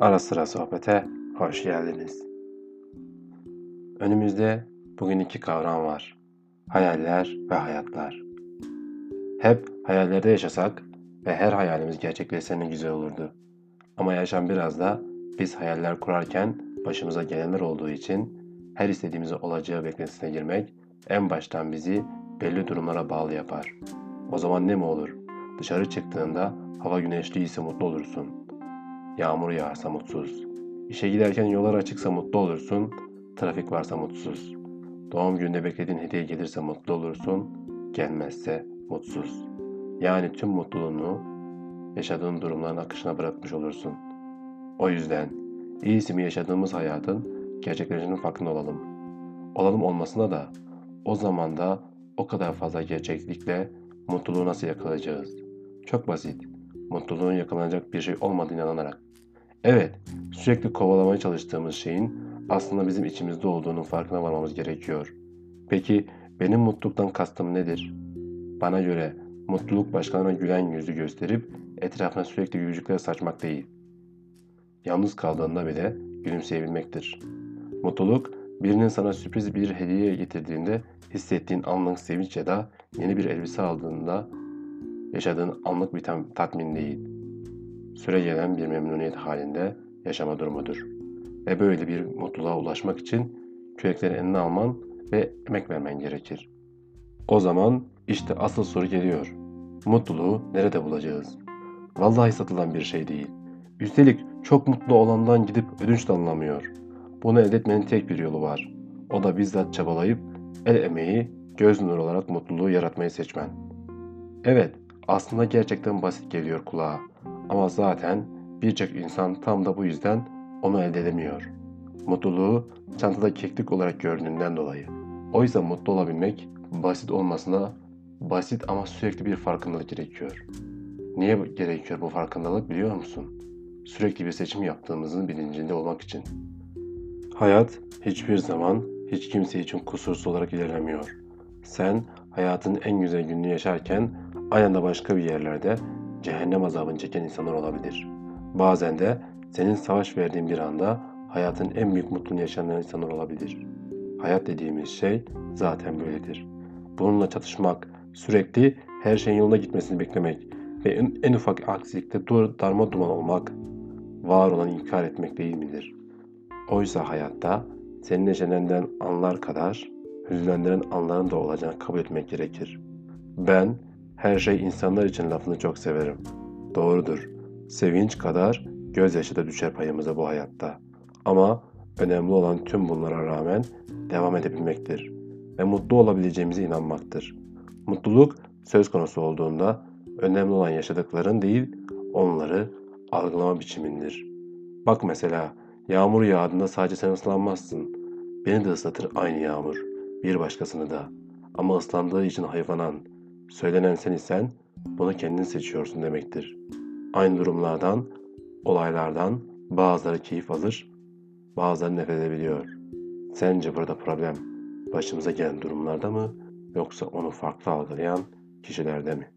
Ara sıra sohbete hoş geldiniz. Önümüzde bugün iki kavram var. Hayaller ve hayatlar. Hep hayallerde yaşasak ve her hayalimiz gerçekleşse ne güzel olurdu. Ama yaşam biraz da biz hayaller kurarken başımıza gelenler olduğu için her istediğimizi olacağı beklentisine girmek en baştan bizi belli durumlara bağlı yapar. O zaman ne mi olur? Dışarı çıktığında hava güneşli ise mutlu olursun. Yağmur yağarsa mutsuz. İşe giderken yollar açıksa mutlu olursun. Trafik varsa mutsuz. Doğum gününde beklediğin hediye gelirse mutlu olursun. Gelmezse mutsuz. Yani tüm mutluluğunu yaşadığın durumların akışına bırakmış olursun. O yüzden iyisi mi yaşadığımız hayatın gerçeklerinin farkında olalım. Olalım olmasına da o zaman da o kadar fazla gerçeklikle mutluluğu nasıl yakalayacağız? Çok basit. Mutluluğun yakalanacak bir şey olmadığına inanarak. Evet, sürekli kovalamaya çalıştığımız şeyin aslında bizim içimizde olduğunun farkına varmamız gerekiyor. Peki benim mutluluktan kastım nedir? Bana göre mutluluk başkalarına gülen yüzü gösterip etrafına sürekli gülücükler saçmak değil. Yalnız kaldığında bile gülümseyebilmektir. Mutluluk birinin sana sürpriz bir hediye getirdiğinde hissettiğin anlık sevinç ya da yeni bir elbise aldığında yaşadığın anlık bir tatmin değil. Süre gelen bir memnuniyet halinde yaşama durumudur. Ve böyle bir mutluluğa ulaşmak için kürekleri eline alman ve emek vermen gerekir. O zaman işte asıl soru geliyor. Mutluluğu nerede bulacağız? Vallahi satılan bir şey değil. Üstelik çok mutlu olandan gidip ödünç de alınamıyor. Bunu elde etmenin tek bir yolu var. O da bizzat çabalayıp el emeği, göz nuru olarak mutluluğu yaratmayı seçmen. Evet, aslında gerçekten basit geliyor kulağa. Ama zaten birçok insan tam da bu yüzden onu elde edemiyor. Mutluluğu çantada keklik olarak gördüğünden dolayı. Oysa mutlu olabilmek basit olmasına basit ama sürekli bir farkındalık gerekiyor. Niye gerekiyor bu farkındalık biliyor musun? Sürekli bir seçim yaptığımızın bilincinde olmak için. Hayat hiçbir zaman hiç kimse için kusursuz olarak ilerlemiyor. Sen hayatın en güzel gününü yaşarken aynı anda başka bir yerlerde cehennem azabını çeken insanlar olabilir. Bazen de senin savaş verdiğin bir anda hayatın en büyük mutluluğunu yaşayan insanlar olabilir. Hayat dediğimiz şey zaten böyledir. Bununla çatışmak, sürekli her şeyin yoluna gitmesini beklemek ve en, en ufak aksilikte darma duman olmak, var olan inkar etmek değil midir? Oysa hayatta senin yaşanenden anlar kadar hüzünlendiren anların da olacağını kabul etmek gerekir. Ben her şey insanlar için lafını çok severim. Doğrudur. Sevinç kadar gözyaşı da düşer payımıza bu hayatta. Ama önemli olan tüm bunlara rağmen devam edebilmektir ve mutlu olabileceğimize inanmaktır. Mutluluk söz konusu olduğunda önemli olan yaşadıkların değil, onları algılama biçimindir. Bak mesela yağmur yağdığında sadece sen ıslanmazsın. Beni de ıslatır aynı yağmur, bir başkasını da. Ama ıslandığı için hayvanan, söylenen sen isen bunu kendin seçiyorsun demektir. Aynı durumlardan, olaylardan bazıları keyif alır, bazıları nefret edebiliyor. Sence burada problem başımıza gelen durumlarda mı yoksa onu farklı algılayan kişilerde mi?